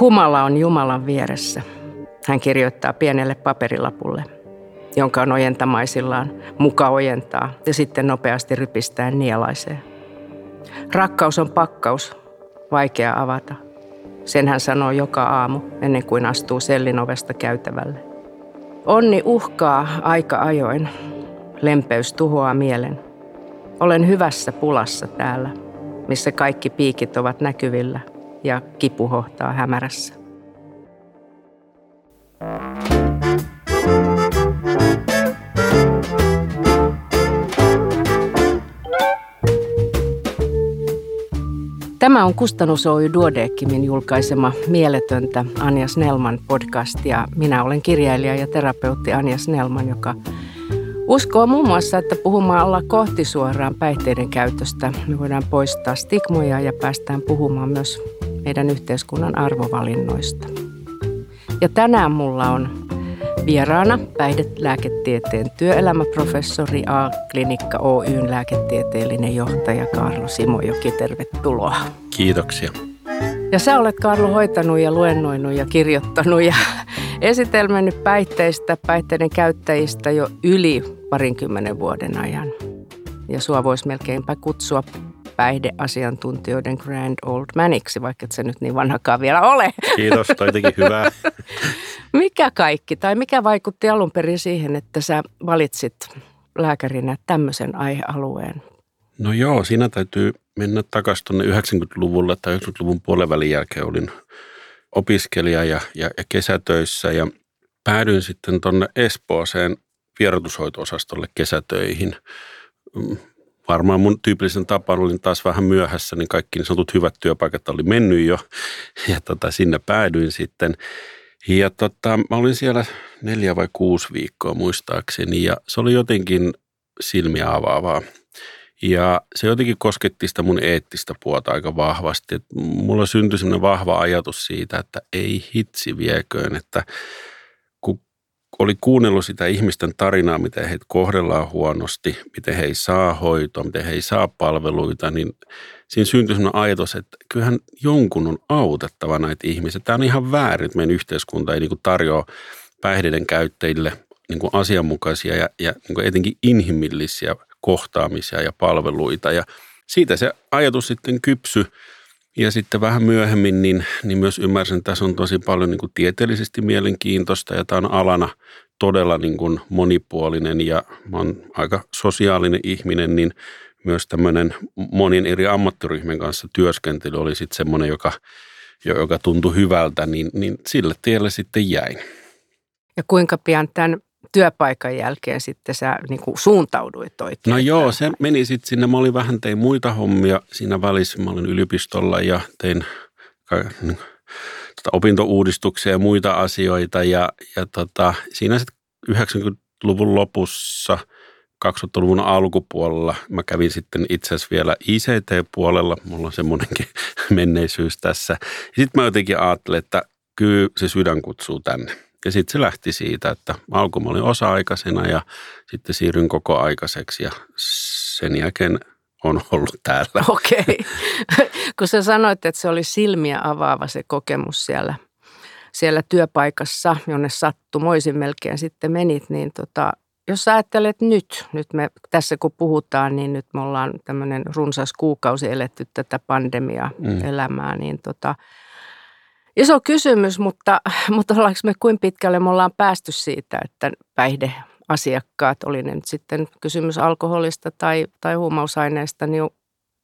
Humala on Jumalan vieressä. Hän kirjoittaa pienelle paperilapulle, jonka on ojentamaisillaan muka ojentaa ja sitten nopeasti rypistään nielaisee. Rakkaus on pakkaus, vaikea avata. Sen hän sanoo joka aamu ennen kuin astuu sellin ovesta käytävälle. Onni uhkaa aika ajoin. Lempeys tuhoaa mielen. Olen hyvässä pulassa täällä, missä kaikki piikit ovat näkyvillä ja kipu hohtaa hämärässä. Tämä on Kustannus Oy Duodeckimin julkaisema Mieletöntä Anja Snellman podcast ja minä olen kirjailija ja terapeutti Anja Snellman, joka uskoo muun muassa, että puhumalla kohti suoraan päihteiden käytöstä me voidaan poistaa stigmoja ja päästään puhumaan myös meidän yhteiskunnan arvovalinnoista. Ja tänään mulla on Vieraana päihdelääketieteen työelämäprofessori A-klinikka Oyn lääketieteellinen johtaja Karlo Simojoki. Tervetuloa. Kiitoksia. Ja sä olet Karlo hoitanut ja luennoinut ja kirjoittanut ja esitelmänyt päihteistä, päihteiden käyttäjistä jo yli parinkymmenen vuoden ajan. Ja sua voisi melkeinpä kutsua päihdeasiantuntijoiden Grand Old Maniksi, vaikka et se nyt niin vanhakaan vielä ole. Kiitos, toi teki hyvää. mikä kaikki tai mikä vaikutti alun perin siihen, että sä valitsit lääkärinä tämmöisen aihealueen? No joo, siinä täytyy mennä takaisin tuonne 90-luvulle tai 90-luvun puolen jälkeen olin opiskelija ja, ja, ja kesätöissä ja päädyin sitten tuonne Espooseen vierotushoito-osastolle kesätöihin mm, varmaan mun tyypillisen tapaan olin taas vähän myöhässä, niin kaikki niin sanotut hyvät työpaikat oli mennyt jo ja tota, sinne päädyin sitten. Ja tota, mä olin siellä neljä vai kuusi viikkoa muistaakseni ja se oli jotenkin silmiä avaavaa. Ja se jotenkin kosketti sitä mun eettistä puolta aika vahvasti. Et mulla syntyi sellainen vahva ajatus siitä, että ei hitsi vieköön, että oli kuunnellut sitä ihmisten tarinaa, miten heitä kohdellaan huonosti, miten he ei saa hoitoa, miten he ei saa palveluita, niin siinä syntyi sellainen ajatus, että kyllähän jonkun on autettava näitä ihmisiä. Tämä on ihan väärin, että meidän yhteiskunta ei niin tarjoa päihdeiden käyttäjille niin asianmukaisia ja, ja niin etenkin inhimillisiä kohtaamisia ja palveluita. Ja siitä se ajatus sitten kypsy ja sitten vähän myöhemmin niin, niin myös ymmärsin, että tässä on tosi paljon niin kuin tieteellisesti mielenkiintoista ja tämä on alana todella niin kuin monipuolinen ja mä aika sosiaalinen ihminen, niin myös tämmöinen monin eri ammattiryhmien kanssa työskentely oli sitten semmoinen, joka, joka tuntui hyvältä, niin, niin sille tielle sitten jäin. Ja kuinka pian tämän työpaikan jälkeen sitten sä niin kuin suuntauduit oikein? No joo, se meni sitten sinne. Mä olin vähän, tein muita hommia siinä välissä. Mä olin yliopistolla ja tein niin, tota, opintouudistuksia ja muita asioita. Ja, ja tota, siinä sitten 90-luvun lopussa, 2000-luvun alkupuolella, mä kävin sitten itse asiassa vielä ICT-puolella. Mulla on semmoinenkin menneisyys tässä. Sitten mä jotenkin ajattelin, että kyllä se sydän kutsuu tänne ja sitten se lähti siitä, että alkuun mä olin osa-aikaisena ja sitten siirryn koko aikaiseksi ja sen jälkeen on ollut täällä. Okei. Okay. Kun sä sanoit, että se oli silmiä avaava se kokemus siellä, siellä työpaikassa, jonne sattumoisin melkein sitten menit, niin tota, jos sä ajattelet nyt, nyt me tässä kun puhutaan, niin nyt me ollaan tämmöinen runsas kuukausi eletty tätä pandemia-elämää, mm. niin tota, Iso kysymys, mutta, mutta ollaanko me kuin pitkälle me ollaan päästy siitä, että päihdeasiakkaat, oli ne nyt sitten kysymys alkoholista tai, tai huumausaineista, niin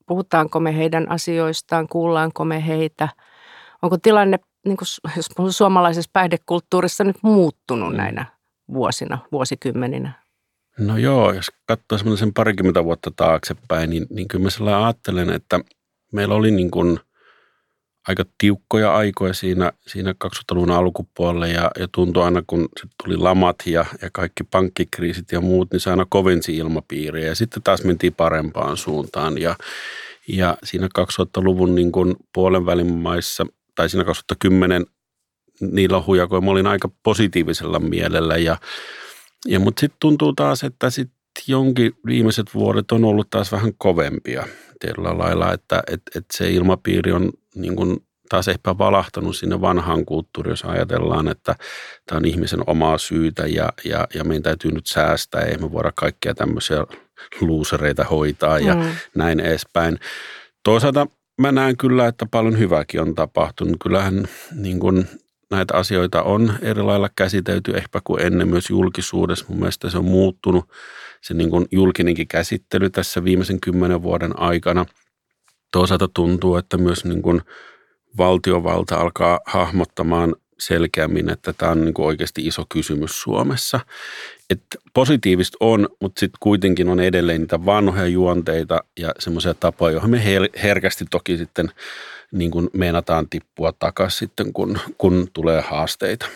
puhutaanko me heidän asioistaan, kuullaanko me heitä? Onko tilanne, niin kuin, jos suomalaisessa päihdekulttuurissa nyt muuttunut mm. näinä vuosina, vuosikymmeninä? No joo, jos katsoo semmoisen parikymmentä vuotta taaksepäin, niin, niin kyllä mä ajattelen, että meillä oli niin kuin – aika tiukkoja aikoja siinä, siinä 2000-luvun alkupuolella ja, ja tuntui aina, kun tuli lamat ja, ja kaikki pankkikriisit ja muut, niin se aina kovensi ilmapiiriä ja sitten taas mentiin parempaan suuntaan ja, ja siinä 2000-luvun niin kuin puolen välin maissa tai siinä 2010 niillä hujakoilla mä olin aika positiivisella mielellä ja, ja mutta sitten tuntuu taas, että sitten jonkin viimeiset vuodet on ollut taas vähän kovempia. Tietyllä lailla, että et, et se ilmapiiri on niin kuin taas ehkä valahtanut sinne vanhaan kulttuuriin, jos ajatellaan, että tämä on ihmisen omaa syytä ja, ja, ja meidän täytyy nyt säästää, ei me voida kaikkia tämmöisiä luusereita hoitaa ja mm. näin edespäin. Toisaalta mä näen kyllä, että paljon hyvääkin on tapahtunut. Kyllähän niin kuin näitä asioita on eri lailla käsitelty ehkä kuin ennen myös julkisuudessa. Mun mielestä se on muuttunut se niin kuin julkinenkin käsittely tässä viimeisen kymmenen vuoden aikana. Toisaalta tuntuu, että myös niin kuin valtiovalta alkaa hahmottamaan selkeämmin, että tämä on niin kuin oikeasti iso kysymys Suomessa. Et positiivista on, mutta sitten kuitenkin on edelleen niitä vanhoja juonteita ja semmoisia tapoja, joihin me herkästi toki sitten niin kuin meinataan tippua takaisin sitten, kun, kun tulee haasteita.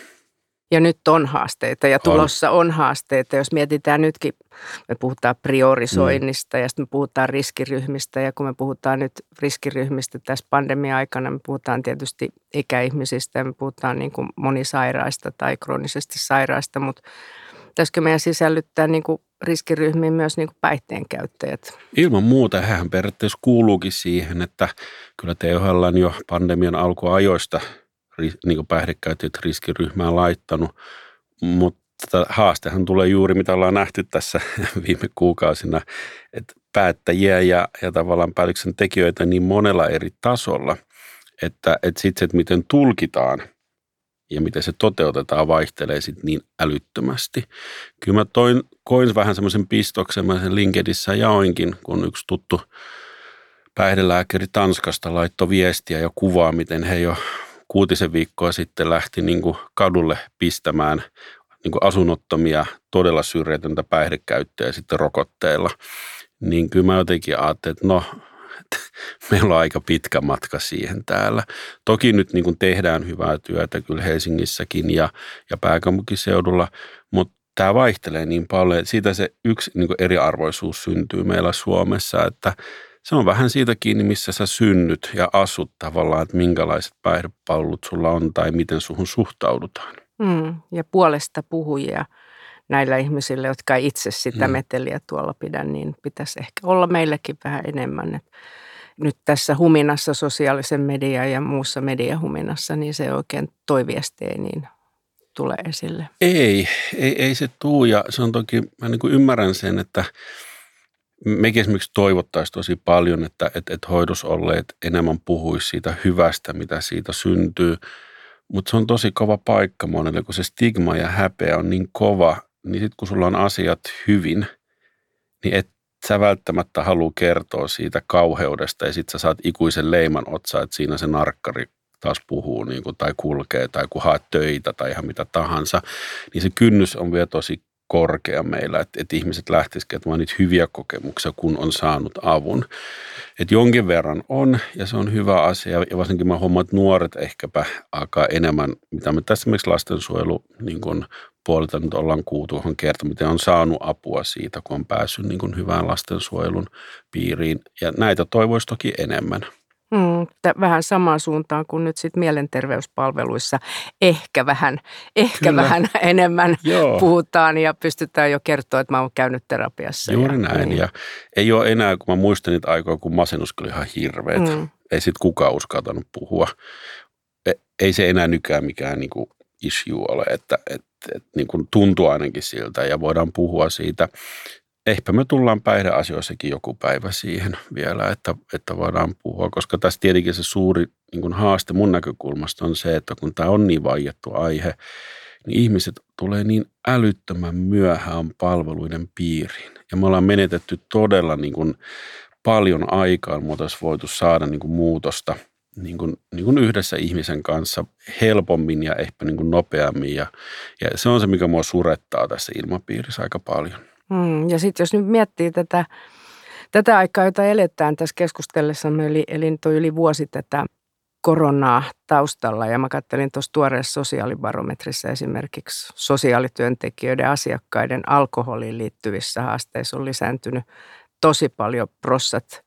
Ja nyt on haasteita ja tulossa on, on haasteita. Jos mietitään nytkin, me puhutaan priorisoinnista mm. ja sitten me puhutaan riskiryhmistä. Ja kun me puhutaan nyt riskiryhmistä tässä pandemia-aikana, me puhutaan tietysti ikäihmisistä ja me puhutaan niin kuin monisairaista tai kroonisesti sairaista, mutta pitäisikö meidän sisällyttää niin kuin riskiryhmiin myös niin kuin päihteen käyttäjät? Ilman muuta hän periaatteessa kuuluukin siihen, että kyllä THL on jo pandemian alkuajoista – niin päihdekäyttäjät riskiryhmään laittanut, mutta haastehan tulee juuri, mitä ollaan nähty tässä viime kuukausina, että päättäjiä ja, ja tavallaan päätöksentekijöitä niin monella eri tasolla, että, että sitten se, että miten tulkitaan ja miten se toteutetaan, vaihtelee sitten niin älyttömästi. Kyllä mä toin, koin vähän semmoisen pistoksen, mä sen LinkedInissä jaoinkin, kun yksi tuttu päihdelääkäri Tanskasta laittoi viestiä ja kuvaa, miten he jo kuutisen viikkoa sitten lähti niin kuin kadulle pistämään niin kuin asunnottomia, todella syrjätöntä päihdekäyttöä sitten rokotteilla. Niin kyllä mä jotenkin ajattelin, että no, meillä on aika pitkä matka siihen täällä. Toki nyt niin kuin tehdään hyvää työtä kyllä Helsingissäkin ja, ja pääkaupunkiseudulla, mutta tämä vaihtelee niin paljon, siitä se yksi niin eriarvoisuus syntyy meillä Suomessa, että se on vähän siitä kiinni, missä sä synnyt ja asut tavallaan, että minkälaiset päihdepalvelut sulla on tai miten suhun suhtaudutaan. Mm, ja puolesta puhujia näillä ihmisillä, jotka itse sitä mm. meteliä tuolla pidä, niin pitäisi ehkä olla meilläkin vähän enemmän. Et nyt tässä huminassa, sosiaalisen median ja muussa mediahuminassa, niin se oikein toiviesti ei niin tule esille. Ei, ei, ei se tuu ja se on toki, mä niin kuin ymmärrän sen, että – mekin esimerkiksi toivottaisiin tosi paljon, että, että, että hoidossa olleet enemmän puhuisi siitä hyvästä, mitä siitä syntyy. Mutta se on tosi kova paikka monelle, kun se stigma ja häpeä on niin kova, niin sitten kun sulla on asiat hyvin, niin et sä välttämättä halua kertoa siitä kauheudesta ja sitten sä saat ikuisen leiman otsaa, että siinä se narkkari taas puhuu niin kuin, tai kulkee tai kun haet töitä tai ihan mitä tahansa, niin se kynnys on vielä tosi korkea meillä, että, että ihmiset lähtisivät kertomaan niitä hyviä kokemuksia, kun on saanut avun. Että jonkin verran on, ja se on hyvä asia, ja varsinkin mä huomaan, että nuoret ehkäpä alkaa enemmän, mitä me tässä esimerkiksi lastensuojelu niin kun puolelta nyt ollaan kuultu, on kerta, miten on saanut apua siitä, kun on päässyt niin kun hyvään lastensuojelun piiriin, ja näitä toivoisi toki enemmän. Mm, vähän samaan suuntaan kuin nyt sit mielenterveyspalveluissa. Ehkä vähän, ehkä Kyllä. vähän enemmän Joo. puhutaan ja pystytään jo kertoa, että mä oon käynyt terapiassa. Juuri ja, näin. Niin. Ja ei ole enää, kun mä muistan niitä aikoja, kun masennus oli ihan hirveet. Mm. Ei sit kukaan uskaltanut puhua. E, ei se enää nykään mikään niin kuin issue ole, että, että, että niin kuin tuntuu ainakin siltä ja voidaan puhua siitä ehkä me tullaan päihdeasioissakin joku päivä siihen vielä, että, että voidaan puhua, koska tässä tietenkin se suuri niin kuin haaste mun näkökulmasta on se, että kun tämä on niin vaiettu aihe, niin ihmiset tulee niin älyttömän myöhään palveluiden piiriin. Ja me ollaan menetetty todella niin kuin paljon aikaa, mutta olisi voitu saada niin kuin muutosta niin kuin, niin kuin yhdessä ihmisen kanssa helpommin ja ehkä niin kuin nopeammin. Ja, ja se on se, mikä mua surettaa tässä ilmapiirissä aika paljon. Mm, ja sitten jos nyt miettii tätä, tätä aikaa, jota eletään tässä keskustellessa, eli, eli nyt on yli vuosi tätä koronaa taustalla ja mä kattelin tuossa tuoreessa sosiaalibarometrissa esimerkiksi sosiaalityöntekijöiden asiakkaiden alkoholiin liittyvissä haasteissa on lisääntynyt tosi paljon prossat.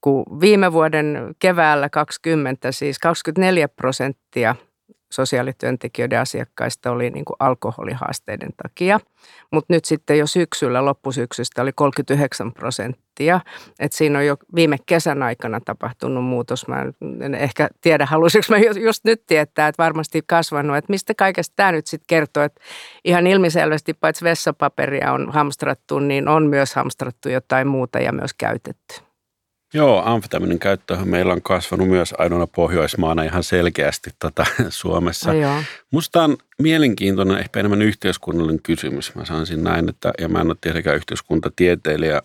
Kun viime vuoden keväällä 20, siis 24 prosenttia sosiaalityöntekijöiden asiakkaista oli niin kuin alkoholihaasteiden takia. Mutta nyt sitten jo syksyllä, loppusyksystä oli 39 prosenttia. Et siinä on jo viime kesän aikana tapahtunut muutos. Mä en ehkä tiedä, haluaisinko mä just nyt tietää, että varmasti kasvanut. Että mistä kaikesta tämä nyt sitten kertoo, että ihan ilmiselvästi paitsi vessapaperia on hamstrattu, niin on myös hamstrattu jotain muuta ja myös käytetty. Joo, amfetamiinin käyttö meillä on kasvanut myös ainoana Pohjoismaana ihan selkeästi tota, Suomessa. No, Musta on mielenkiintoinen, ehkä enemmän yhteiskunnallinen kysymys. Mä sanoisin näin, että, ja mä en ole tietenkään yhteiskuntatieteilijä,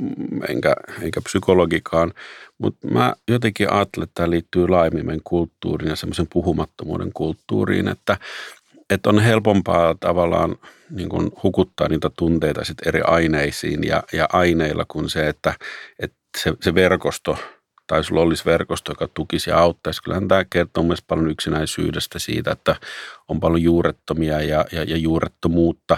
mm, enkä, enkä psykologikaan, mutta mä jotenkin ajattelen, että tämä liittyy laajemmin kulttuuriin ja semmoisen puhumattomuuden kulttuuriin, että, että on helpompaa tavallaan niin kuin hukuttaa niitä tunteita sit eri aineisiin ja, ja aineilla kuin se, että, että se, se verkosto tai sulla olisi verkosto, joka tukisi ja auttaisi. Kyllähän tämä kertoo myös paljon yksinäisyydestä siitä, että on paljon juurettomia ja, ja, ja juurettomuutta,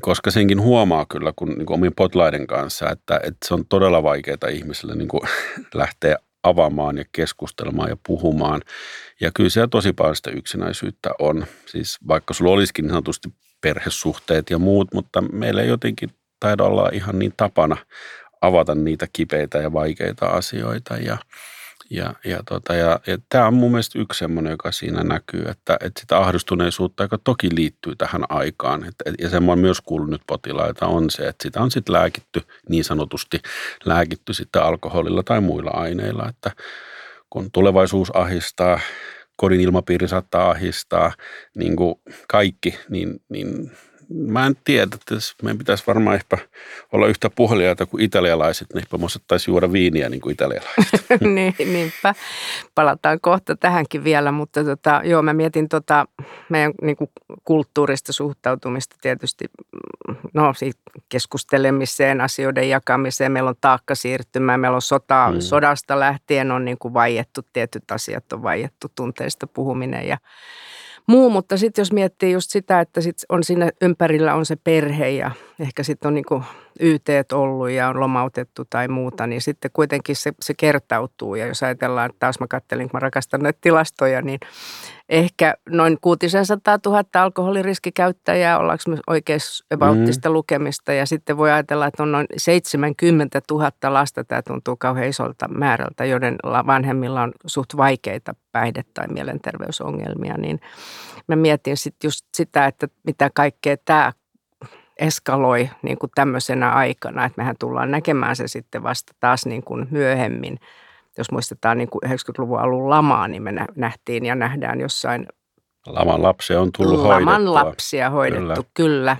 koska senkin huomaa kyllä kun niin kuin omien potlaiden kanssa, että, että se on todella vaikeaa ihmiselle niin kuin lähteä avaamaan ja keskustelemaan ja puhumaan. Ja kyllä siellä tosi paljon sitä yksinäisyyttä on. Siis vaikka sulla olisikin niin sanotusti perhesuhteet ja muut, mutta meillä ei jotenkin taida olla ihan niin tapana avata niitä kipeitä ja vaikeita asioita. Ja, ja, ja, tota, ja, ja tämä on mun mielestä yksi semmoinen, joka siinä näkyy, että, että sitä ahdistuneisuutta, joka toki liittyy tähän aikaan, että, ja semmoinen myös kuullut nyt potilaita on se, että sitä on sitten lääkitty, niin sanotusti lääkitty sitten alkoholilla tai muilla aineilla, että kun tulevaisuus ahistaa, kodin ilmapiiri saattaa ahistaa, niin kuin kaikki, niin, niin mä en tiedä, että meidän pitäisi varmaan ehkä olla yhtä puheliaita kuin italialaiset, niin ehkä osattaisiin juoda viiniä niin kuin italialaiset. niin, niinpä. Palataan kohta tähänkin vielä, mutta tota, joo, mä mietin tota, meidän niin kuin kulttuurista suhtautumista tietysti, no keskustelemiseen, asioiden jakamiseen. Meillä on taakkasiirtymää, meillä on sota, hmm. sodasta lähtien on niin kuin vaiettu, tietyt asiat on vaiettu, tunteista puhuminen ja muu, mutta sitten jos miettii just sitä, että sit on siinä ympärillä on se perhe ja ehkä sitten on niin YT ollut ja on lomautettu tai muuta, niin sitten kuitenkin se, se kertautuu. Ja jos ajatellaan, että taas mä kattelin, kun mä rakastan näitä tilastoja, niin ehkä noin 600 000 alkoholiriskikäyttäjää, ollaanko me oikeassa abouttista mm. lukemista. Ja sitten voi ajatella, että on noin 70 000 lasta, tämä tuntuu kauhean isolta määrältä, joiden vanhemmilla on suht vaikeita päihde- tai mielenterveysongelmia. Niin mä mietin sitten just sitä, että mitä kaikkea tämä eskaloi niin kuin tämmöisenä aikana, että mehän tullaan näkemään se sitten vasta taas niin kuin myöhemmin. Jos muistetaan niin kuin 90-luvun alun lamaa, niin me nähtiin ja nähdään jossain Laman lapsia on tullut Laman hoidettua. lapsia hoidettu, kyllä. kyllä.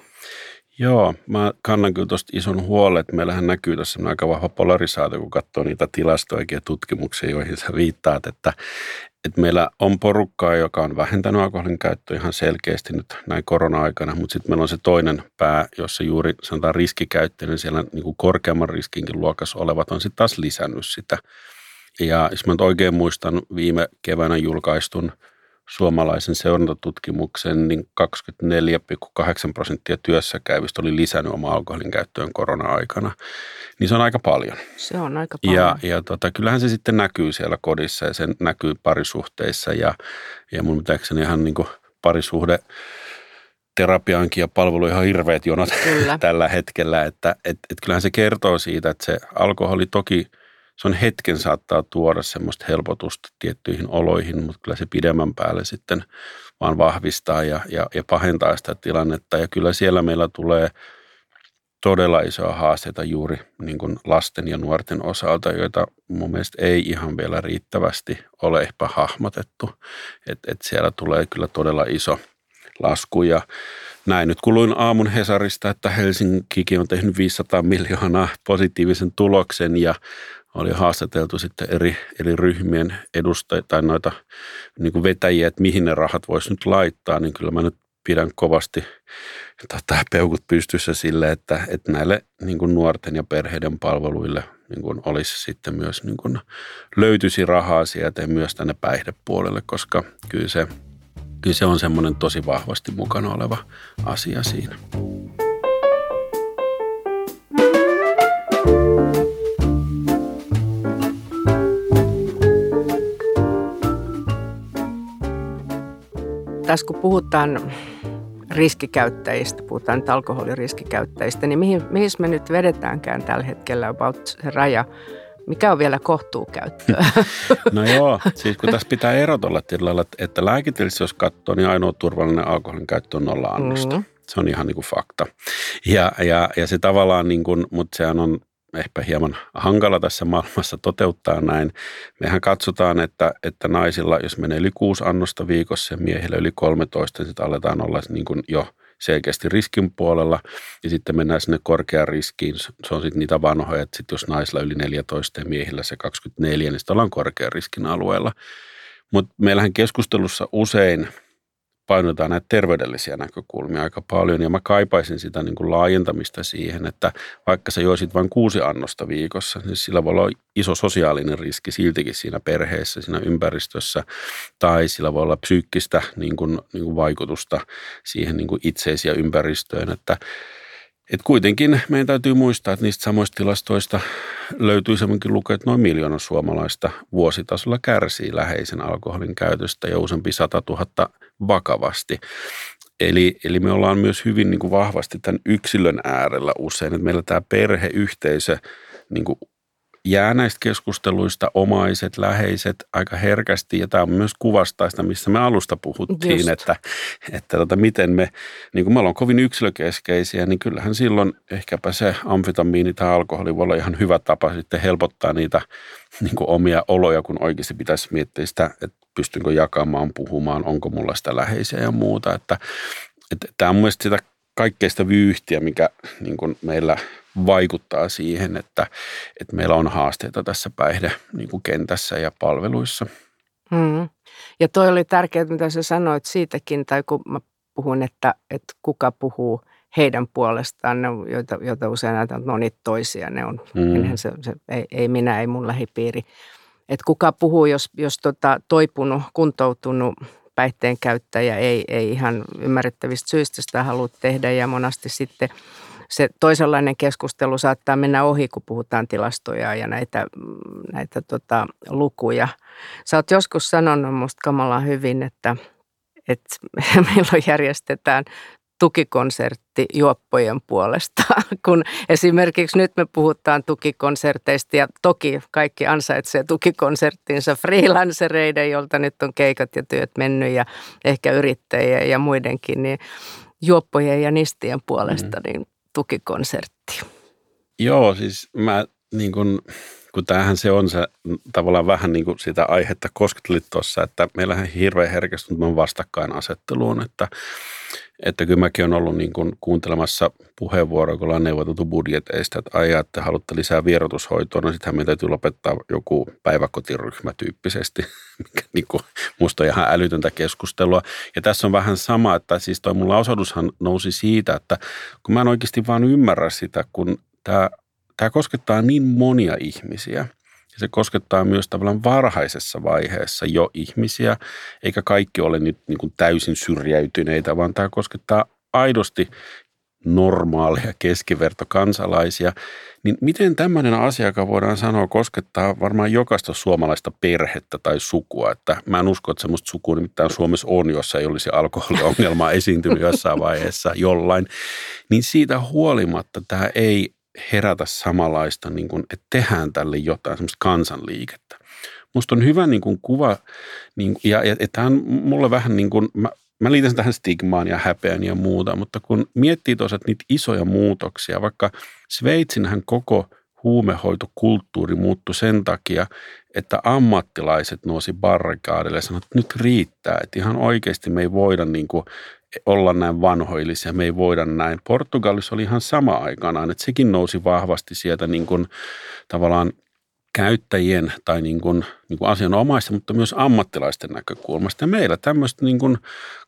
Joo, mä kannan kyllä tuosta ison huolen, että meillähän näkyy tässä aika vahva polarisaatio, kun katsoo niitä tilastoja ja tutkimuksia, joihin sä viittaat, että, että meillä on porukkaa, joka on vähentänyt alkoholin käyttöä ihan selkeästi nyt näin korona-aikana, mutta sitten meillä on se toinen pää, jossa juuri sanotaan riskikäyttäjä, niin siellä niin kuin korkeamman riskinkin luokassa olevat on sitten taas lisännyt sitä. Ja jos mä nyt oikein muistan viime keväänä julkaistun – suomalaisen seurantatutkimuksen, niin 24,8 prosenttia työssä käyvistä oli lisännyt oma alkoholin käyttöön korona-aikana. Niin se on aika paljon. Se on aika paljon. Ja, ja tota, kyllähän se sitten näkyy siellä kodissa ja se näkyy parisuhteissa ja, ja mun pitääkseni ihan niin kuin parisuhde terapiaankin ja palvelu ihan hirveät jonot Kyllä. tällä hetkellä, että et, et kyllähän se kertoo siitä, että se alkoholi toki – se on hetken saattaa tuoda semmoista helpotusta tiettyihin oloihin, mutta kyllä se pidemmän päälle sitten vaan vahvistaa ja, ja, ja pahentaa sitä tilannetta. Ja kyllä siellä meillä tulee todella isoja haasteita juuri niin kuin lasten ja nuorten osalta, joita mun mielestä ei ihan vielä riittävästi ole ehkä hahmotettu. Että et siellä tulee kyllä todella iso lasku ja näin nyt kuluin aamun Hesarista, että Helsinkikin on tehnyt 500 miljoonaa positiivisen tuloksen ja oli haastateltu sitten eri, eri ryhmien edustajia tai noita niin kuin vetäjiä, että mihin ne rahat voisi nyt laittaa, niin kyllä mä nyt pidän kovasti tota, peukut pystyssä sille, että, että näille niin kuin nuorten ja perheiden palveluille niin kuin olisi sitten myös niin kuin löytyisi rahaa sieltä ja myös tänne päihdepuolelle, koska kyllä se, kyllä se on semmoinen tosi vahvasti mukana oleva asia siinä. Tässä kun puhutaan riskikäyttäjistä, puhutaan nyt alkoholiriskikäyttäjistä, niin mihin, mihin me nyt vedetäänkään tällä hetkellä about se raja? Mikä on vielä kohtuukäyttöä? No joo, siis kun tässä pitää erotella tilalla, että lääketieteellisesti jos katsoo, niin ainoa turvallinen alkoholin käyttö on nolla annosta. Mm. Se on ihan niin kuin fakta. Ja, ja, ja se tavallaan, niin kuin, mutta sehän on ehkä hieman hankala tässä maailmassa toteuttaa näin. Mehän katsotaan, että, että naisilla, jos menee yli kuusi annosta viikossa ja miehillä yli 13, niin sitten aletaan olla niin kuin jo selkeästi riskin puolella. Ja sitten mennään sinne korkeaan riskiin. Se on sitten niitä vanhoja, että sit jos naisilla yli 14 ja miehillä se 24, niin sitten ollaan korkean riskin alueella. Mutta meillähän keskustelussa usein – painotetaan näitä terveydellisiä näkökulmia aika paljon. Ja mä kaipaisin sitä niin kuin laajentamista siihen, että vaikka sä joisit vain kuusi annosta viikossa, niin sillä voi olla iso sosiaalinen riski siltikin siinä perheessä, siinä ympäristössä. Tai sillä voi olla psyykkistä niin kuin, niin kuin vaikutusta siihen niin kuin itseisiä ympäristöön, että et kuitenkin meidän täytyy muistaa, että niistä samoista tilastoista löytyy semmoinkin luku, että noin miljoona suomalaista vuositasolla kärsii läheisen alkoholin käytöstä ja useampi 100 000 vakavasti. Eli, eli me ollaan myös hyvin niin kuin vahvasti tämän yksilön äärellä usein, että meillä tämä perheyhteisö niin kuin jää näistä keskusteluista omaiset, läheiset aika herkästi. Ja tämä on myös kuvastaa sitä, missä me alusta puhuttiin, Just. että, että tota, miten me, niin kuin me ollaan kovin yksilökeskeisiä, niin kyllähän silloin ehkäpä se amfetamiini tai alkoholi voi olla ihan hyvä tapa sitten helpottaa niitä niin kuin omia oloja, kun oikeasti pitäisi miettiä sitä, että pystynkö jakamaan, puhumaan, onko mulla sitä läheisiä ja muuta. Että, että tämä on mielestäni sitä kaikkeista vyyhtiä, mikä niin kuin meillä vaikuttaa siihen, että, että meillä on haasteita tässä päihde niin kuin kentässä ja palveluissa. Hmm. Ja toi oli tärkeää, mitä sä sanoit siitäkin, tai kun mä puhun, että, että kuka puhuu heidän puolestaan, ne, joita, joita usein näytetään, että ne on niitä toisia, ne on, hmm. se, se, ei, ei minä, ei mun lähipiiri. Että kuka puhuu, jos, jos tota, toipunut, kuntoutunut päihteen käyttäjä ei, ei ihan ymmärrettävistä syistä sitä halua tehdä ja monasti sitten – se toisenlainen keskustelu saattaa mennä ohi, kun puhutaan tilastoja ja näitä, näitä tota, lukuja. Sä oot joskus sanonut musta kamalan hyvin, että, että milloin järjestetään tukikonsertti juoppojen puolesta, kun esimerkiksi nyt me puhutaan tukikonserteista ja toki kaikki ansaitsee tukikonserttinsa freelancereiden, jolta nyt on keikat ja työt mennyt ja ehkä yrittäjiä ja muidenkin, niin juoppojen ja nistien puolesta, mm. niin tukikonsertti? Joo, siis mä niin kun, kun tämähän se on se tavallaan vähän niin kuin sitä aihetta koskettelit tuossa, että meillähän hirveän herkästynyt vastakkainasetteluun, että että kyllä mäkin olen ollut niin kuin kuuntelemassa puheenvuoroa, kun ollaan neuvoteltu budjeteista, että ajaa, että haluatte lisää vierotushoitoa, no sittenhän meidän täytyy lopettaa joku päiväkotiryhmä tyyppisesti, mikä niin kuin musta on ihan älytöntä keskustelua. Ja tässä on vähän sama, että siis toi mun lausahdushan nousi siitä, että kun mä en oikeasti vaan ymmärrä sitä, kun tämä, tämä koskettaa niin monia ihmisiä – ja se koskettaa myös tavallaan varhaisessa vaiheessa jo ihmisiä, eikä kaikki ole nyt niin kuin täysin syrjäytyneitä, vaan tämä koskettaa aidosti normaaleja keskivertokansalaisia, niin miten tämmöinen asia, joka voidaan sanoa koskettaa varmaan jokaista suomalaista perhettä tai sukua, että mä en usko, että semmoista sukua nimittäin Suomessa on, jossa ei olisi alkoholiongelmaa esiintynyt jossain vaiheessa jollain, niin siitä huolimatta tämä ei herätä samanlaista, niin kuin, että tehdään tälle jotain, semmoista kansanliikettä. Musta on hyvä niin kuin kuva, niin, ja, ja, ja tämä on mulle vähän niin kuin, mä, mä liitän sen tähän stigmaan ja häpeän ja muuta, mutta kun miettii tosiaan niitä isoja muutoksia, vaikka Sveitsinhän koko huumehoitokulttuuri muuttui sen takia, että ammattilaiset nousi barrikaadille ja sanoivat, että nyt riittää, että ihan oikeasti me ei voida niin kuin olla näin vanhoillisia, me ei voida näin. Portugalissa oli ihan sama aikanaan, että sekin nousi vahvasti sieltä niin kuin tavallaan käyttäjien tai niin kuin, niin kuin asianomaisten, mutta myös ammattilaisten näkökulmasta. Ja meillä tämmöistä niin kuin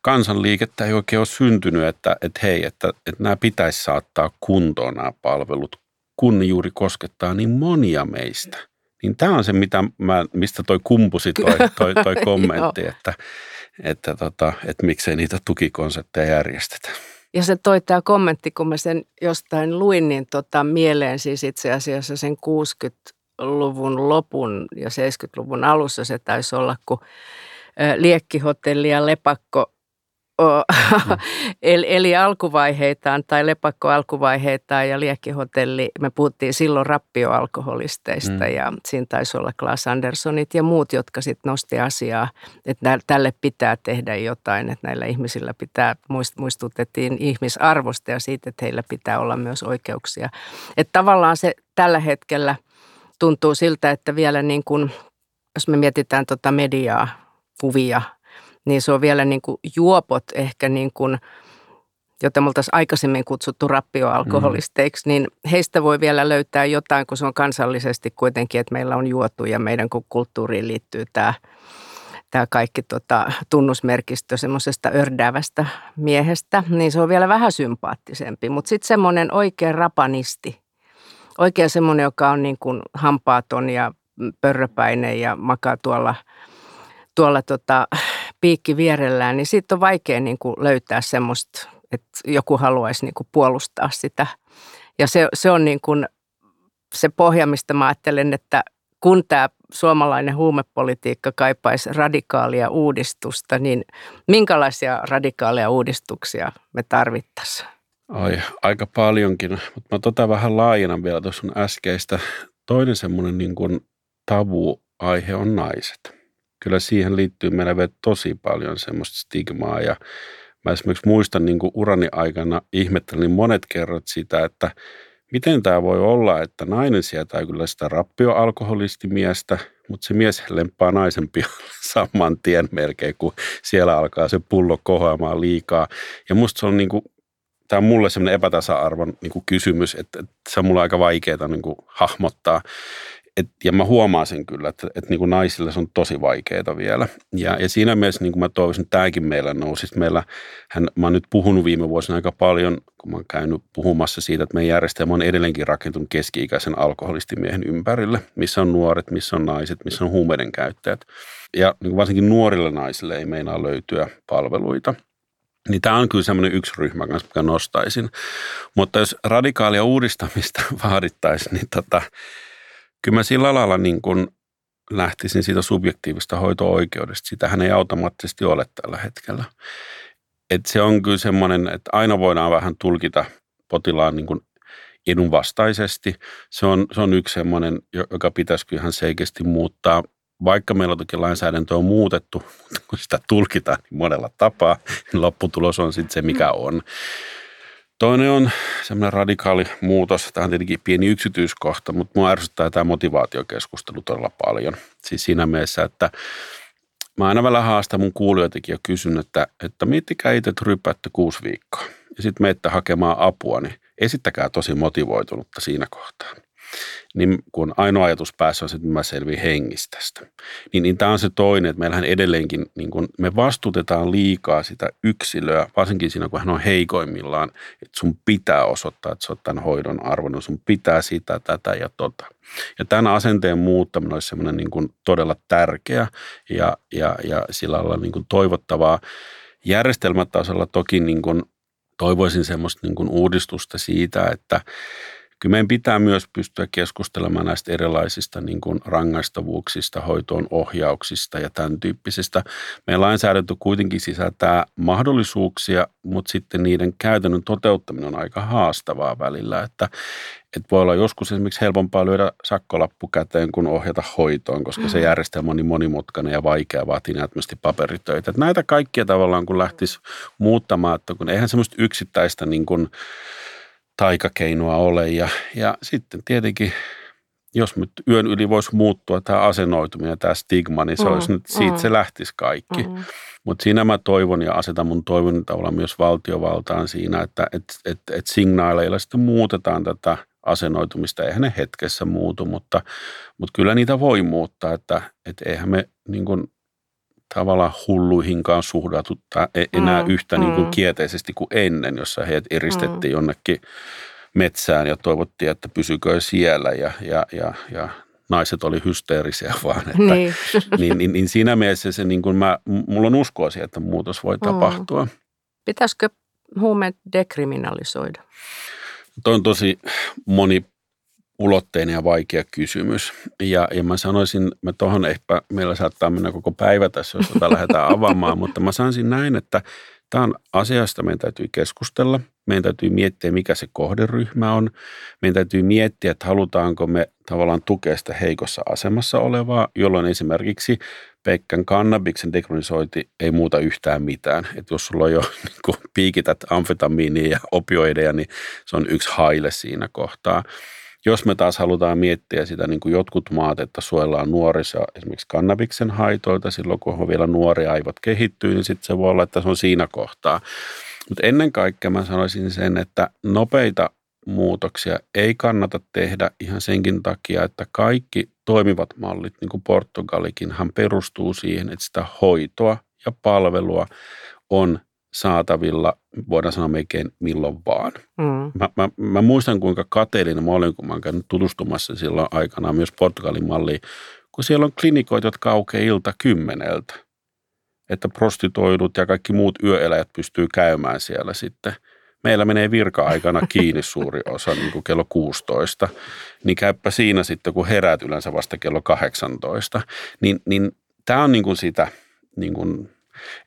kansanliikettä ei oikein ole syntynyt, että, että hei, että, että nämä pitäisi saattaa kuntoon nämä palvelut, kun ne juuri koskettaa niin monia meistä. Niin tämä on se, mitä mä, mistä toi kumpusi toi, toi, toi kommentti, että, että, tota, että miksei niitä tukikonsepteja järjestetä. Ja se toi tämä kommentti, kun mä sen jostain luin, niin tota, mieleen siis itse asiassa sen 60-luvun lopun ja 70-luvun alussa se taisi olla, kun Liekkihotelli ja Lepakko. eli, eli alkuvaiheitaan tai lepakko alkuvaiheitaan ja liekkihotelli, me puhuttiin silloin rappioalkoholisteista mm. ja siinä taisi olla Klaas Anderssonit ja muut, jotka sitten nosti asiaa, että tälle pitää tehdä jotain, että näillä ihmisillä pitää, muistutettiin ihmisarvosta ja siitä, että heillä pitää olla myös oikeuksia. Että tavallaan se tällä hetkellä tuntuu siltä, että vielä niin kuin, jos me mietitään tuota mediaa, kuvia – niin se on vielä niin kuin juopot ehkä niin kuin, jota me oltaisiin aikaisemmin kutsuttu rappioalkoholisteiksi, mm. niin heistä voi vielä löytää jotain, kun se on kansallisesti kuitenkin, että meillä on juotu ja meidän kulttuuriin liittyy tämä, tämä kaikki tota, tunnusmerkistö semmoisesta ördäävästä miehestä, niin se on vielä vähän sympaattisempi. Mutta sitten semmoinen oikea rapanisti, oikein semmoinen, joka on niin kuin hampaaton ja pörröpäinen ja makaa tuolla, tuolla tota, piikki vierellään, niin siitä on vaikea niin kuin löytää semmoista, että joku haluaisi niin kuin puolustaa sitä. Ja se, se on niin kuin se pohja, mistä mä ajattelen, että kun tämä suomalainen huumepolitiikka kaipaisi radikaalia uudistusta, niin minkälaisia radikaaleja uudistuksia me tarvittaisiin? Ai, aika paljonkin, mutta mä tota vähän laajennan vielä tuossa äskeistä. Toinen semmoinen niin kuin tabu-aihe on naiset kyllä siihen liittyy meillä vielä tosi paljon semmoista stigmaa ja mä esimerkiksi muistan niin kuin urani aikana ihmettelin monet kerrat sitä, että miten tämä voi olla, että nainen sietää kyllä sitä rappioalkoholistimiestä, mutta se mies lempaa naisen saman tien melkein, kun siellä alkaa se pullo kohoamaan liikaa. Ja musta se on niin kuin, tämä on mulle semmoinen epätasa-arvon niin kuin kysymys, että, että se on mulle aika vaikeaa niin hahmottaa et, ja mä huomaan sen kyllä, että, että niin kuin naisille se on tosi vaikeaa vielä. Ja, ja siinä mielessä niin kuin mä toivoisin, että tämäkin meillä nousi. Meillä, hän, mä oon nyt puhunut viime vuosina aika paljon, kun mä oon käynyt puhumassa siitä, että meidän järjestelmä on edelleenkin rakentunut keski-ikäisen alkoholistimiehen ympärille, missä on nuoret, missä on naiset, missä on huumeiden käyttäjät. Ja niin varsinkin nuorille naisille ei meinaa löytyä palveluita. Niin tämä on kyllä semmoinen yksi ryhmä kanssa, mikä nostaisin. Mutta jos radikaalia uudistamista vaadittaisiin, niin tota, kyllä mä sillä lailla niin kuin lähtisin siitä subjektiivista hoito-oikeudesta. Sitähän ei automaattisesti ole tällä hetkellä. Et se on kyllä semmoinen, että aina voidaan vähän tulkita potilaan niin kuin edunvastaisesti. Se on, se on yksi semmoinen, joka pitäisi kyllä ihan selkeästi muuttaa. Vaikka meillä toki lainsäädäntö on muutettu, mutta kun sitä tulkitaan niin monella tapaa, niin lopputulos on sitten se, mikä on. Toinen on semmoinen radikaali muutos. Tämä on tietenkin pieni yksityiskohta, mutta mua ärsyttää tämä motivaatiokeskustelu todella paljon. Siis siinä mielessä, että mä aina välillä haastan mun kuulijoitakin ja kysyn, että, että miettikää itse, että ryppäytte kuusi viikkoa ja sitten menette hakemaan apua, niin esittäkää tosi motivoitunutta siinä kohtaa niin kun ainoa ajatus päässä on se, että mä selviin hengistä tästä. Niin, niin tämä on se toinen, että meillähän edelleenkin, niin kun me vastutetaan liikaa sitä yksilöä, varsinkin siinä, kun hän on heikoimmillaan, että sun pitää osoittaa, että sä oot tämän hoidon arvon, sun pitää sitä, tätä ja tota. Ja tämän asenteen muuttaminen olisi semmoinen niin kuin todella tärkeä ja, ja, ja sillä lailla niin kuin toivottavaa. Järjestelmätasolla toki niin kuin toivoisin semmoista niin kuin uudistusta siitä, että kyllä meidän pitää myös pystyä keskustelemaan näistä erilaisista niin kuin rangaistavuuksista, hoitoon ohjauksista ja tämän tyyppisistä. Meidän lainsäädäntö kuitenkin sisältää mahdollisuuksia, mutta sitten niiden käytännön toteuttaminen on aika haastavaa välillä, että, että voi olla joskus esimerkiksi helpompaa lyödä sakkolappu käteen kuin ohjata hoitoon, koska se mm. järjestelmä on niin monimutkainen ja vaikea, vaatii näyttämästi paperitöitä. Että näitä kaikkia tavallaan kun lähtisi muuttamaan, että kun eihän semmoista yksittäistä niin kuin taikakeinoa ole. Ja, ja sitten tietenkin, jos nyt yön yli voisi muuttua tämä asennoituminen, tämä stigma, niin se mm, olisi nyt, siitä mm. se lähtisi kaikki. Mm. Mutta siinä mä toivon ja asetan mun toivon tavallaan myös valtiovaltaan siinä, että et, et, et signaaleilla sitten muutetaan tätä asennoitumista. Eihän ne hetkessä muutu, mutta, mutta kyllä niitä voi muuttaa, että et eihän me niin kuin tavallaan hulluihinkaan suhdatutta e- enää mm, yhtä mm. Niin kuin mm. kielteisesti kuin ennen, jossa heidät eristettiin mm. jonnekin metsään ja toivottiin, että pysykö siellä ja, ja, ja, ja naiset oli hysteerisiä vaan. Että, niin. niin, niin, niin siinä mielessä se, niin kuin mä, mulla on uskoa siihen, että muutos voi mm. tapahtua. Pitäisikö huumeet dekriminalisoida? Tuo on tosi moni ulotteinen ja vaikea kysymys. Ja, ja mä sanoisin, mä tuohon ehkä, meillä saattaa mennä koko päivä tässä, jos tätä lähdetään avaamaan, mutta mä sanoisin näin, että Tämä on asia, josta meidän täytyy keskustella. Meidän täytyy miettiä, mikä se kohderyhmä on. Meidän täytyy miettiä, että halutaanko me tavallaan tukea sitä heikossa asemassa olevaa, jolloin esimerkiksi Pekkan kannabiksen dekronisointi ei muuta yhtään mitään. Että jos sulla on jo niin piikität amfetamiinia ja opioideja, niin se on yksi haile siinä kohtaa. Jos me taas halutaan miettiä sitä niin kuin jotkut maat, että suojellaan nuorissa esimerkiksi kannabiksen haitoilta silloin, kun on vielä nuoria aivot kehittyy, niin sitten se voi olla, että se on siinä kohtaa. Mutta ennen kaikkea mä sanoisin sen, että nopeita muutoksia ei kannata tehdä ihan senkin takia, että kaikki toimivat mallit, niin kuin Portugalikin, hän perustuu siihen, että sitä hoitoa ja palvelua on saatavilla, voidaan sanoa melkein milloin vaan. Mm. Mä, mä, mä muistan, kuinka kateellinen mä olin, kun mä olen käynyt tutustumassa silloin aikana myös Portugalin malliin, kun siellä on klinikoita, jotka aukeaa ilta kymmeneltä. Että prostituoidut ja kaikki muut yöeläjät pystyy käymään siellä sitten. Meillä menee virka-aikana kiinni suuri osa, niin kuin kello 16. Niin käyppä siinä sitten, kun heräät yleensä vasta kello 18. Niin, niin tämä on niin kuin sitä niin kuin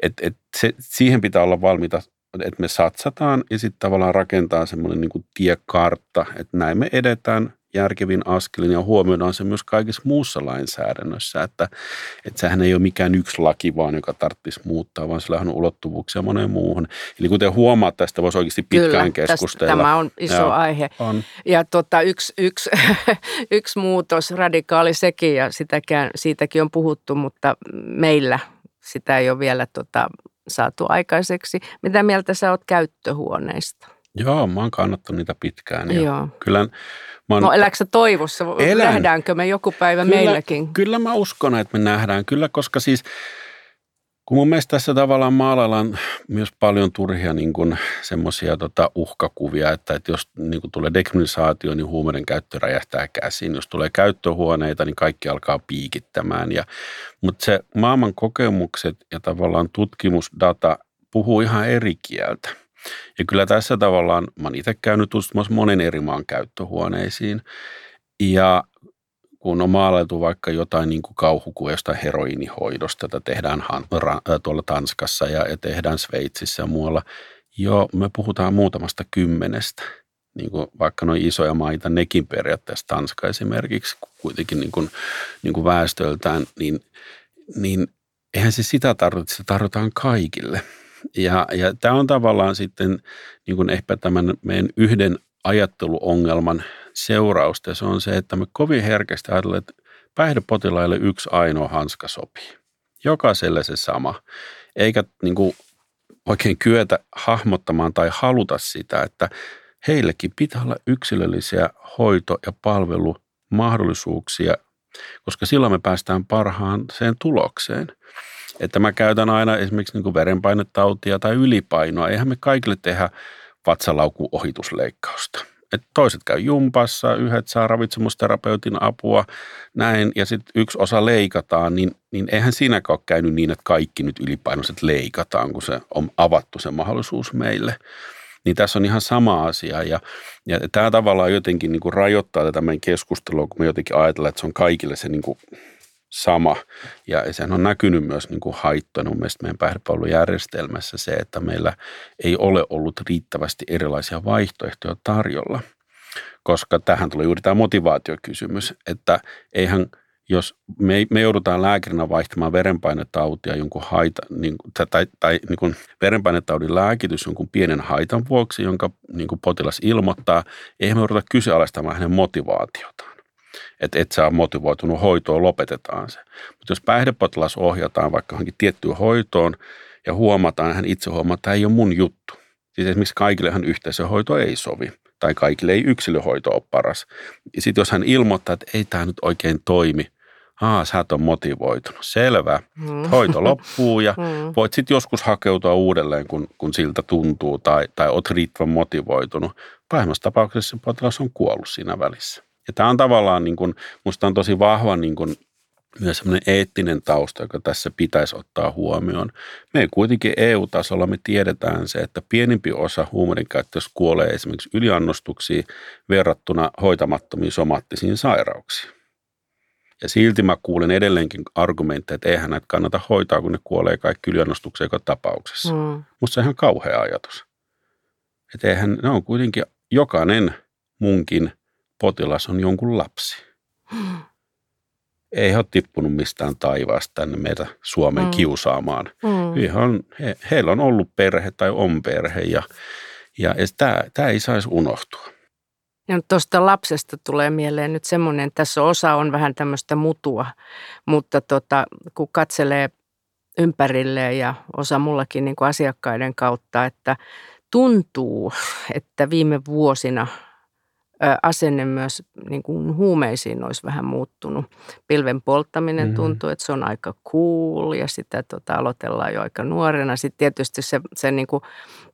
et, et se, siihen pitää olla valmiita, että me satsataan ja sitten tavallaan rakentaa semmoinen niin tiekartta, että näin me edetään järkevin askelin ja huomioidaan se myös kaikissa muussa lainsäädännössä, että, että sehän ei ole mikään yksi laki vaan, joka tarvitsisi muuttaa, vaan sillä on ulottuvuuksia moneen muuhun. Eli kuten huomaat, tästä voisi oikeasti pitkään Kyllä, keskustella. tämä on iso ja, aihe. On. Ja tota, yksi, yksi, yksi muutos, radikaali sekin, ja sitäkään, siitäkin on puhuttu, mutta meillä sitä ei ole vielä tota, saatu aikaiseksi. Mitä mieltä sä oot käyttöhuoneista? Joo, mä oon kannattanut niitä pitkään. Ja Joo. Kyllä, mä oon, no eläkö sä toivossa? Elän. Nähdäänkö me joku päivä kyllä, meilläkin? Kyllä mä uskon, että me nähdään. Kyllä, koska siis kun mun mielestä tässä tavallaan maalaillaan myös paljon turhia niin kuin semmoisia tota uhkakuvia, että, että jos niin kuin tulee dekriminalisaatio, niin huumeiden käyttö räjähtää käsiin. Jos tulee käyttöhuoneita, niin kaikki alkaa piikittämään. Ja, mutta se maailman kokemukset ja tavallaan tutkimusdata puhuu ihan eri kieltä. Ja kyllä tässä tavallaan, mä oon itse käynyt tutustumassa monen eri maan käyttöhuoneisiin. Ja kun on maalailtu vaikka jotain niin kuin kauhukuvia jostain heroinihoidosta, että tehdään tuolla Tanskassa ja, ja tehdään Sveitsissä ja muualla. Joo, me puhutaan muutamasta kymmenestä. Niin kuin vaikka noin isoja maita, nekin periaatteessa Tanska esimerkiksi, kuitenkin niin kuin, niin kuin väestöltään, niin, niin eihän se sitä tarvitse, se tarvitaan kaikille. Ja, ja tämä on tavallaan sitten niin kuin ehkä tämän meidän yhden ajatteluongelman seurausta. Se on se, että me kovin herkästi ajatellaan, että päihdepotilaille yksi ainoa hanska sopii. Jokaiselle se sama. Eikä niin kuin oikein kyetä hahmottamaan tai haluta sitä, että heillekin pitää olla yksilöllisiä hoito- ja palvelumahdollisuuksia, koska silloin me päästään parhaan sen tulokseen. Että mä käytän aina esimerkiksi niin kuin verenpainetautia tai ylipainoa. Eihän me kaikille tehdä vatsalauku ohitusleikkausta. Et toiset käy jumpassa, yhdet saa ravitsemusterapeutin apua, näin, ja sitten yksi osa leikataan, niin, niin eihän siinäkään ole käynyt niin, että kaikki nyt ylipainoiset leikataan, kun se on avattu se mahdollisuus meille. Niin tässä on ihan sama asia, ja, ja tämä tavallaan jotenkin niin kuin rajoittaa tätä meidän keskustelua, kun me jotenkin ajatellaan, että se on kaikille se niin kuin sama. Ja sehän on näkynyt myös niin kuin haittona mun mielestä meidän päihdepalvelujärjestelmässä se, että meillä ei ole ollut riittävästi erilaisia vaihtoehtoja tarjolla. Koska tähän tulee juuri tämä motivaatiokysymys, että eihän jos me, me joudutaan lääkärinä vaihtamaan verenpainetautia jonkun haita, niin, tai, tai, tai niin kuin verenpainetaudin lääkitys jonkun pienen haitan vuoksi, jonka niin kuin potilas ilmoittaa, eihän me jouduta kyseenalaistamaan hänen motivaatiotaan että et saa motivoitunut hoitoon, lopetetaan se. Mutta jos päihdepotilas ohjataan vaikka johonkin tiettyyn hoitoon ja huomataan, hän itse huomaa, että tämä ei ole mun juttu. Siis esimerkiksi kaikillehan yhteisöhoito ei sovi tai kaikille ei yksilöhoito ole paras. Ja sitten jos hän ilmoittaa, että ei tämä nyt oikein toimi, Aa, sä et ole motivoitunut. Selvä. Mm. Hoito loppuu ja mm. voit sitten joskus hakeutua uudelleen, kun, kun siltä tuntuu tai, tai oot riittävän motivoitunut. Pahimmassa tapauksessa potilas on kuollut siinä välissä. Ja tämä on tavallaan, niin kuin, musta on tosi vahva niin kuin, myös semmoinen eettinen tausta, joka tässä pitäisi ottaa huomioon. Me kuitenkin EU-tasolla me tiedetään se, että pienimpi osa huumeiden käyttössä kuolee esimerkiksi yliannostuksiin verrattuna hoitamattomiin somaattisiin sairauksiin. Ja silti mä kuulen edelleenkin argumentteja, että eihän näitä kannata hoitaa, kun ne kuolee kaikki yliannostuksen tapauksessa. Mm. Musta se on ihan kauhea ajatus. Että eihän, ne on kuitenkin, jokainen munkin potilas on jonkun lapsi. Ei he ole tippunut mistään taivaasta tänne meitä Suomeen mm. kiusaamaan. Mm. Ihan, he, heillä on ollut perhe tai on perhe ja, ja, ja tämä, tämä ei saisi unohtua. Ja tuosta lapsesta tulee mieleen nyt semmoinen, tässä osa on vähän tämmöistä mutua, mutta tota, kun katselee ympärilleen ja osa mullakin niin kuin asiakkaiden kautta, että tuntuu, että viime vuosina – asenne myös niin kuin huumeisiin olisi vähän muuttunut. Pilven polttaminen mm. tuntuu, että se on aika cool ja sitä tota, aloitellaan jo aika nuorena. Sitten tietysti se, se niin kuin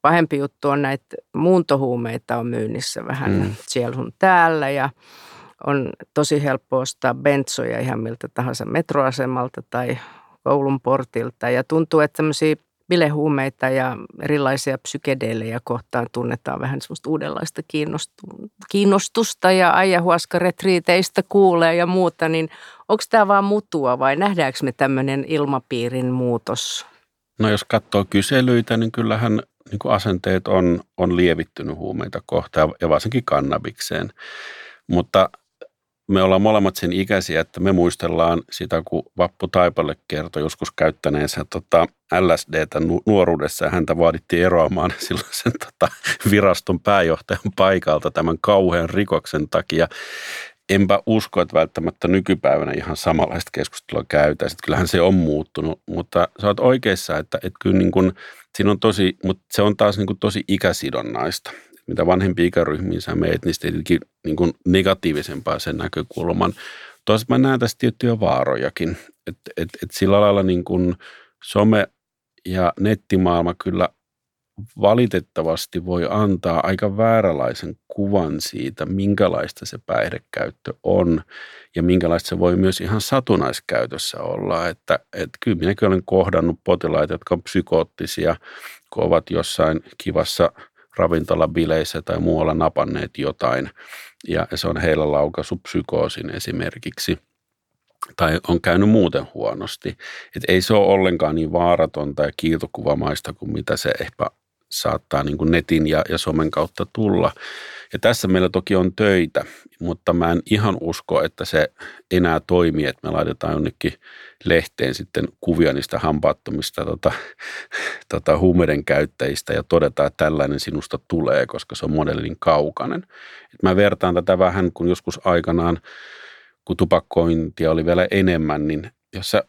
pahempi juttu on näitä muuntohuumeita on myynnissä vähän mm. siellä sun täällä ja on tosi helppo ostaa bentsoja ihan miltä tahansa metroasemalta tai koulun portilta ja tuntuu, että tämmöisiä bilehuumeita ja erilaisia psykedeelejä kohtaan tunnetaan vähän semmoista uudenlaista kiinnostusta ja ajahuaskaretriiteistä kuulee ja muuta, niin onko tämä vaan mutua vai nähdäänkö me tämmöinen ilmapiirin muutos? No jos katsoo kyselyitä, niin kyllähän niin kuin asenteet on, on lievittynyt huumeita kohtaan ja varsinkin kannabikseen. Mutta me ollaan molemmat sen ikäisiä, että me muistellaan sitä, kun Vappu Taipalle kertoi joskus käyttäneensä tota LSDtä nuoruudessa ja häntä vaadittiin eroamaan silloin sen tota viraston pääjohtajan paikalta tämän kauhean rikoksen takia. Enpä usko, että välttämättä nykypäivänä ihan samanlaista keskustelua käytäisiin. Kyllähän se on muuttunut, mutta sä oot oikeassa, että, että kyllä niin kuin, siinä on tosi, mutta se on taas niin kuin tosi ikäsidonnaista mitä vanhempi ikäryhmiin sä meet, niin tietenkin niin kuin negatiivisempaa sen näkökulman. Toisaalta mä näen tässä tiettyjä vaarojakin, että et, et sillä lailla niin kuin some ja nettimaailma kyllä valitettavasti voi antaa aika vääränlaisen kuvan siitä, minkälaista se päihdekäyttö on ja minkälaista se voi myös ihan satunnaiskäytössä olla. Että, että kyllä minäkin olen kohdannut potilaita, jotka on psykoottisia, kun ovat jossain kivassa – ravintolabileissä tai muualla napanneet jotain ja se on heillä laukaissut psykoosin esimerkiksi tai on käynyt muuten huonosti. Et ei se ole ollenkaan niin vaaratonta ja kiiltokuvamaista kuin mitä se ehkä saattaa niin kuin netin ja, ja somen kautta tulla. Ja tässä meillä toki on töitä, mutta mä en ihan usko, että se enää toimii, että me laitetaan jonnekin lehteen sitten kuvia niistä hampaattomista tota, tota, huumeiden käyttäjistä ja todetaan, että tällainen sinusta tulee, koska se on modellin kaukainen. Et mä vertaan tätä vähän, kun joskus aikanaan, kun tupakkointia oli vielä enemmän, niin jos sä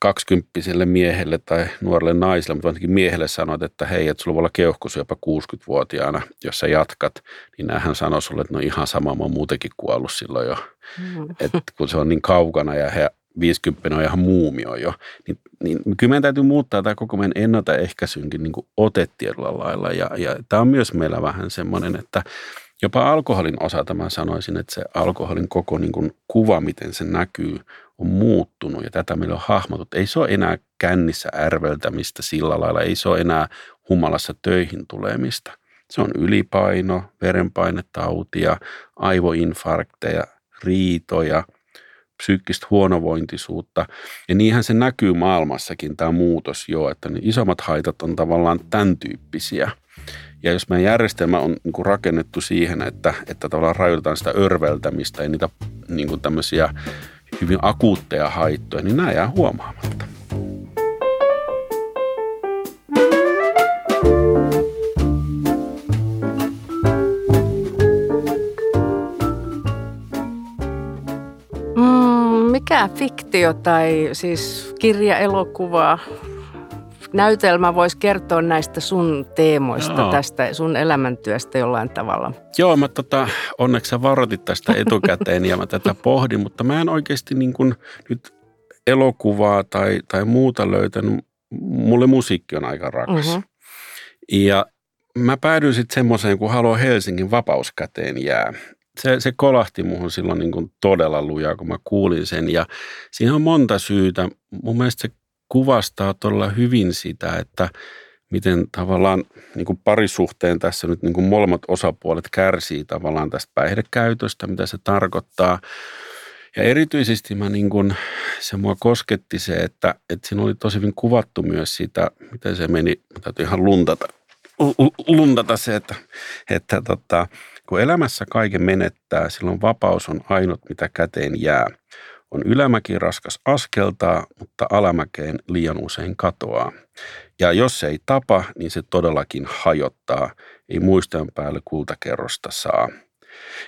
kaksikymppiselle miehelle tai nuorelle naiselle, mutta ainakin miehelle sanoit, että hei, että sulla voi olla keuhkosyöpä 60-vuotiaana, jos sä jatkat, niin hän sanoi sulle, että no ihan sama, mä oon muutenkin kuollut silloin jo. Mm. Että kun se on niin kaukana ja he 50 on ihan muumio jo, niin, niin kyllä meidän täytyy muuttaa tämä koko meidän ennaltaehkäisynkin niin kuin ote tietyllä lailla. Ja, ja tämä on myös meillä vähän semmoinen, että jopa alkoholin osalta mä sanoisin, että se alkoholin koko niin kuin kuva, miten se näkyy, on muuttunut ja tätä meillä on hahmotut. Ei se ole enää kännissä ärveltämistä sillä lailla, ei se ole enää humalassa töihin tulemista. Se on ylipaino, verenpainetautia, aivoinfarkteja, riitoja, psyykkistä huonovointisuutta. Ja niinhän se näkyy maailmassakin tämä muutos jo, että ne isommat haitat on tavallaan tämän tyyppisiä. Ja jos meidän järjestelmä on niin kuin rakennettu siihen, että, että tavallaan rajoitetaan sitä örveltämistä ja niitä niin kuin tämmöisiä hyvin akuutteja haittoja, niin nämä jää huomaamatta. Mm, mikä fiktio tai siis kirja, elokuva, näytelmä voisi kertoa näistä sun teemoista, Joo. tästä sun elämäntyöstä jollain tavalla? Joo, mä tota, onneksi sä varoitit tästä etukäteen ja mä tätä pohdin, mutta mä en oikeasti niin kuin nyt elokuvaa tai, tai muuta löytänyt. Mulle musiikki on aika rakas. Mm-hmm. Ja mä päädyin sitten semmoiseen, kun haluan Helsingin vapauskäteen jää. Se, se kolahti muhun silloin niin kuin todella lujaa, kun mä kuulin sen. Ja siinä on monta syytä. Mun mielestä se kuvastaa todella hyvin sitä, että miten tavallaan niin kuin parisuhteen tässä nyt niin kuin molemmat osapuolet kärsii tavallaan tästä päihdekäytöstä, mitä se tarkoittaa. Ja erityisesti mä niin kun, se mua kosketti se, että, että siinä oli tosi hyvin kuvattu myös sitä, miten se meni, täytyy ihan luntata, luntata se, että, että tota, kun elämässä kaiken menettää, silloin vapaus on ainut, mitä käteen jää. On ylämäki raskas askeltaa, mutta alamäkeen liian usein katoaa. Ja jos se ei tapa, niin se todellakin hajottaa. Ei muistojen päälle kultakerrosta saa.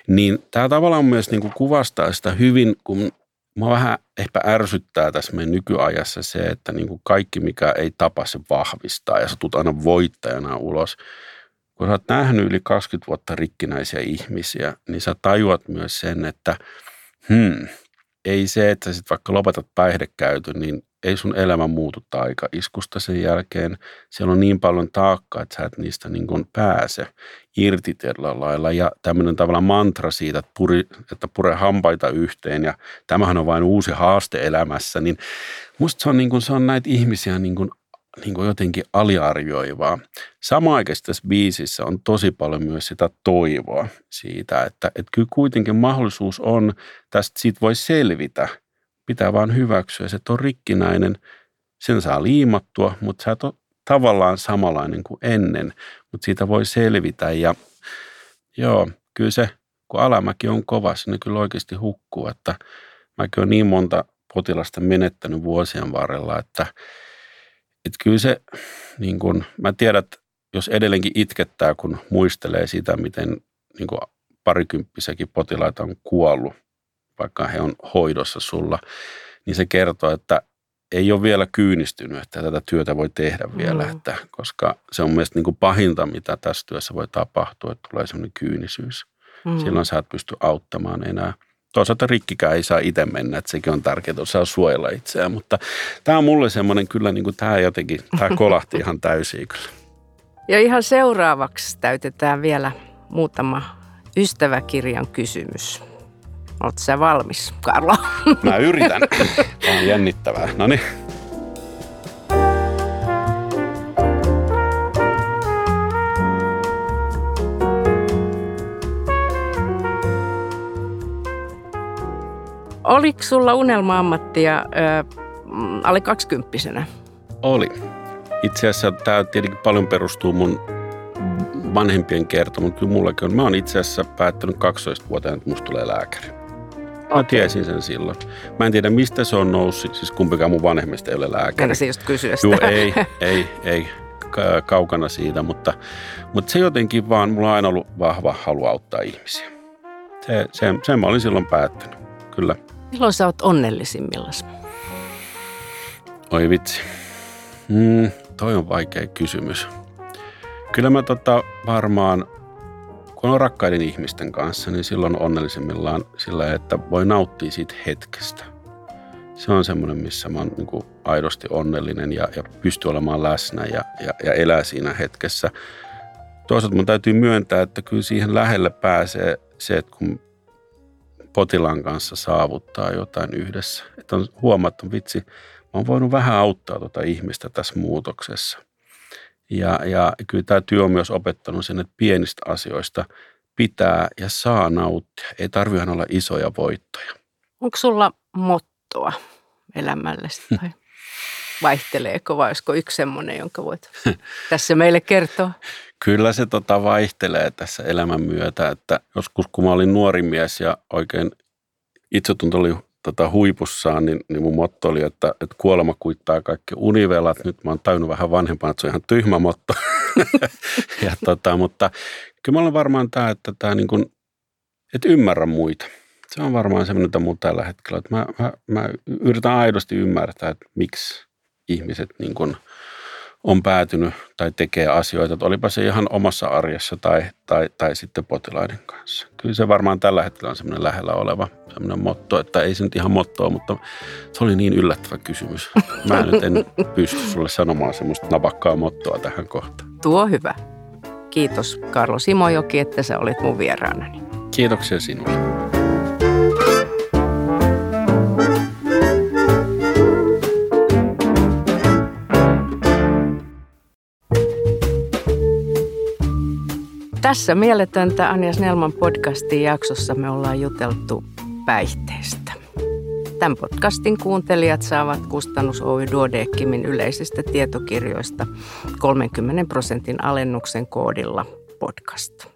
Niin tämä tavallaan myös niin kuin kuvastaa sitä hyvin, kun Mua vähän ehkä ärsyttää tässä meidän nykyajassa se, että niin kuin kaikki mikä ei tapa se vahvistaa ja sä tulet aina voittajana ulos. Kun sä oot nähnyt yli 20 vuotta rikkinäisiä ihmisiä, niin sä tajuat myös sen, että hmm, ei se, että sitten vaikka lopetat päihdekäytön, niin ei sun elämä muutu aika iskusta sen jälkeen. Siellä on niin paljon taakkaa, että sä et niistä niin kuin pääse irti tällä lailla. Ja tämmöinen tavalla mantra siitä, että, puri, että pure hampaita yhteen ja tämähän on vain uusi haaste elämässä, niin musta se on, niin kuin, se on näitä ihmisiä niin kuin niin kuin jotenkin aliarvioivaa. Samaan aikaan tässä biisissä on tosi paljon myös sitä toivoa siitä, että, että kyllä kuitenkin mahdollisuus on, tästä siitä voi selvitä. Pitää vaan hyväksyä, että on rikkinäinen, sen saa liimattua, mutta sä et ole tavallaan samanlainen kuin ennen, mutta siitä voi selvitä ja joo, kyllä se, kun alamäki on kova, sinne kyllä oikeasti hukkuu, että mäkin olen niin monta potilasta menettänyt vuosien varrella, että että kyllä se, niin kun, mä tiedän, että jos edelleenkin itkettää, kun muistelee sitä, miten niin kuin parikymppisäkin potilaita on kuollut, vaikka he on hoidossa sulla, niin se kertoo, että ei ole vielä kyynistynyt, että tätä työtä voi tehdä vielä, mm. että, koska se on mielestäni niin pahinta, mitä tässä työssä voi tapahtua, että tulee sellainen kyynisyys. Mm. Silloin sä et pysty auttamaan enää – toisaalta rikkikään ei saa itse mennä, että sekin on tärkeää, että saa suojella itseään. Mutta tämä on mulle semmoinen kyllä, niin kuin tämä jotenkin, tämä kolahti ihan täysin kyllä. Ja ihan seuraavaksi täytetään vielä muutama ystäväkirjan kysymys. Oletko sä valmis, Karlo? Mä yritän. Tämä on jännittävää. No niin. Oliko sulla unelma-ammattia ö, alle kaksikymppisenä? Oli. Itse asiassa tämä tietenkin paljon perustuu mun vanhempien kertomaan, mutta kyllä mullakin on. Mä oon itse asiassa päättänyt 12-vuotiaana, että musta tulee lääkäri. Mä okay. tiesin sen silloin. Mä en tiedä, mistä se on noussut. Siis kumpikaan mun vanhemmista ei ole lääkäri. se just kysyä sitä. Joo, ei, ei, ei kaukana siitä, mutta, mutta se jotenkin vaan, mulla on aina ollut vahva halu auttaa ihmisiä. Se, se, sen mä olin silloin päättänyt, kyllä. Milloin sä oot onnellisimmillaan? Oi vitsi. Mm, toi on vaikea kysymys. Kyllä mä tota varmaan, kun on rakkaiden ihmisten kanssa, niin silloin onnellisimmillaan sillä, että voi nauttia siitä hetkestä. Se on semmoinen, missä mä oon niin kuin aidosti onnellinen ja, ja pystyy olemaan läsnä ja, ja, ja elää siinä hetkessä. Toisaalta mun täytyy myöntää, että kyllä siihen lähelle pääsee se, että kun potilaan kanssa saavuttaa jotain yhdessä. Että on huomattu, vitsi, mä oon voinut vähän auttaa tuota ihmistä tässä muutoksessa. Ja, ja kyllä tämä työ on myös opettanut sen, että pienistä asioista pitää ja saa nauttia. Ei tarvitse olla isoja voittoja. Onko sulla mottoa elämälle tai vaihteleeko vai olisiko yksi semmoinen, jonka voit tässä meille kertoa? Kyllä se tota vaihtelee tässä elämän myötä, että joskus kun mä olin nuori mies ja oikein itsetunto oli tota huipussaan, niin, niin mun motto oli, että, että kuolema kuittaa kaikki univelat. Nyt mä oon tajunnut vähän vanhempana, että se on ihan tyhmä motto. ja tota, mutta kyllä mä olen varmaan tämä, että, tämä niin kuin, että ymmärrä muita. Se on varmaan semmoinen, että mun tällä hetkellä, että mä, mä, mä yritän aidosti ymmärtää, että miksi ihmiset niin kuin – on päätynyt tai tekee asioita, että olipa se ihan omassa arjessa tai, tai, tai sitten potilaiden kanssa. Kyllä se varmaan tällä hetkellä on semmoinen lähellä oleva semmoinen motto, että ei se nyt ihan mottoa, mutta se oli niin yllättävä kysymys. Mä nyt en pysty sulle sanomaan semmoista napakkaa mottoa tähän kohtaan. Tuo hyvä. Kiitos Karlo Simojoki, että sä olit mun vieraanani. Kiitoksia sinulle. Tässä mieletöntä Anja Snellman podcastin jaksossa me ollaan juteltu päihteestä. Tämän podcastin kuuntelijat saavat kustannus Oy Duodeckimin yleisistä tietokirjoista 30 prosentin alennuksen koodilla podcast.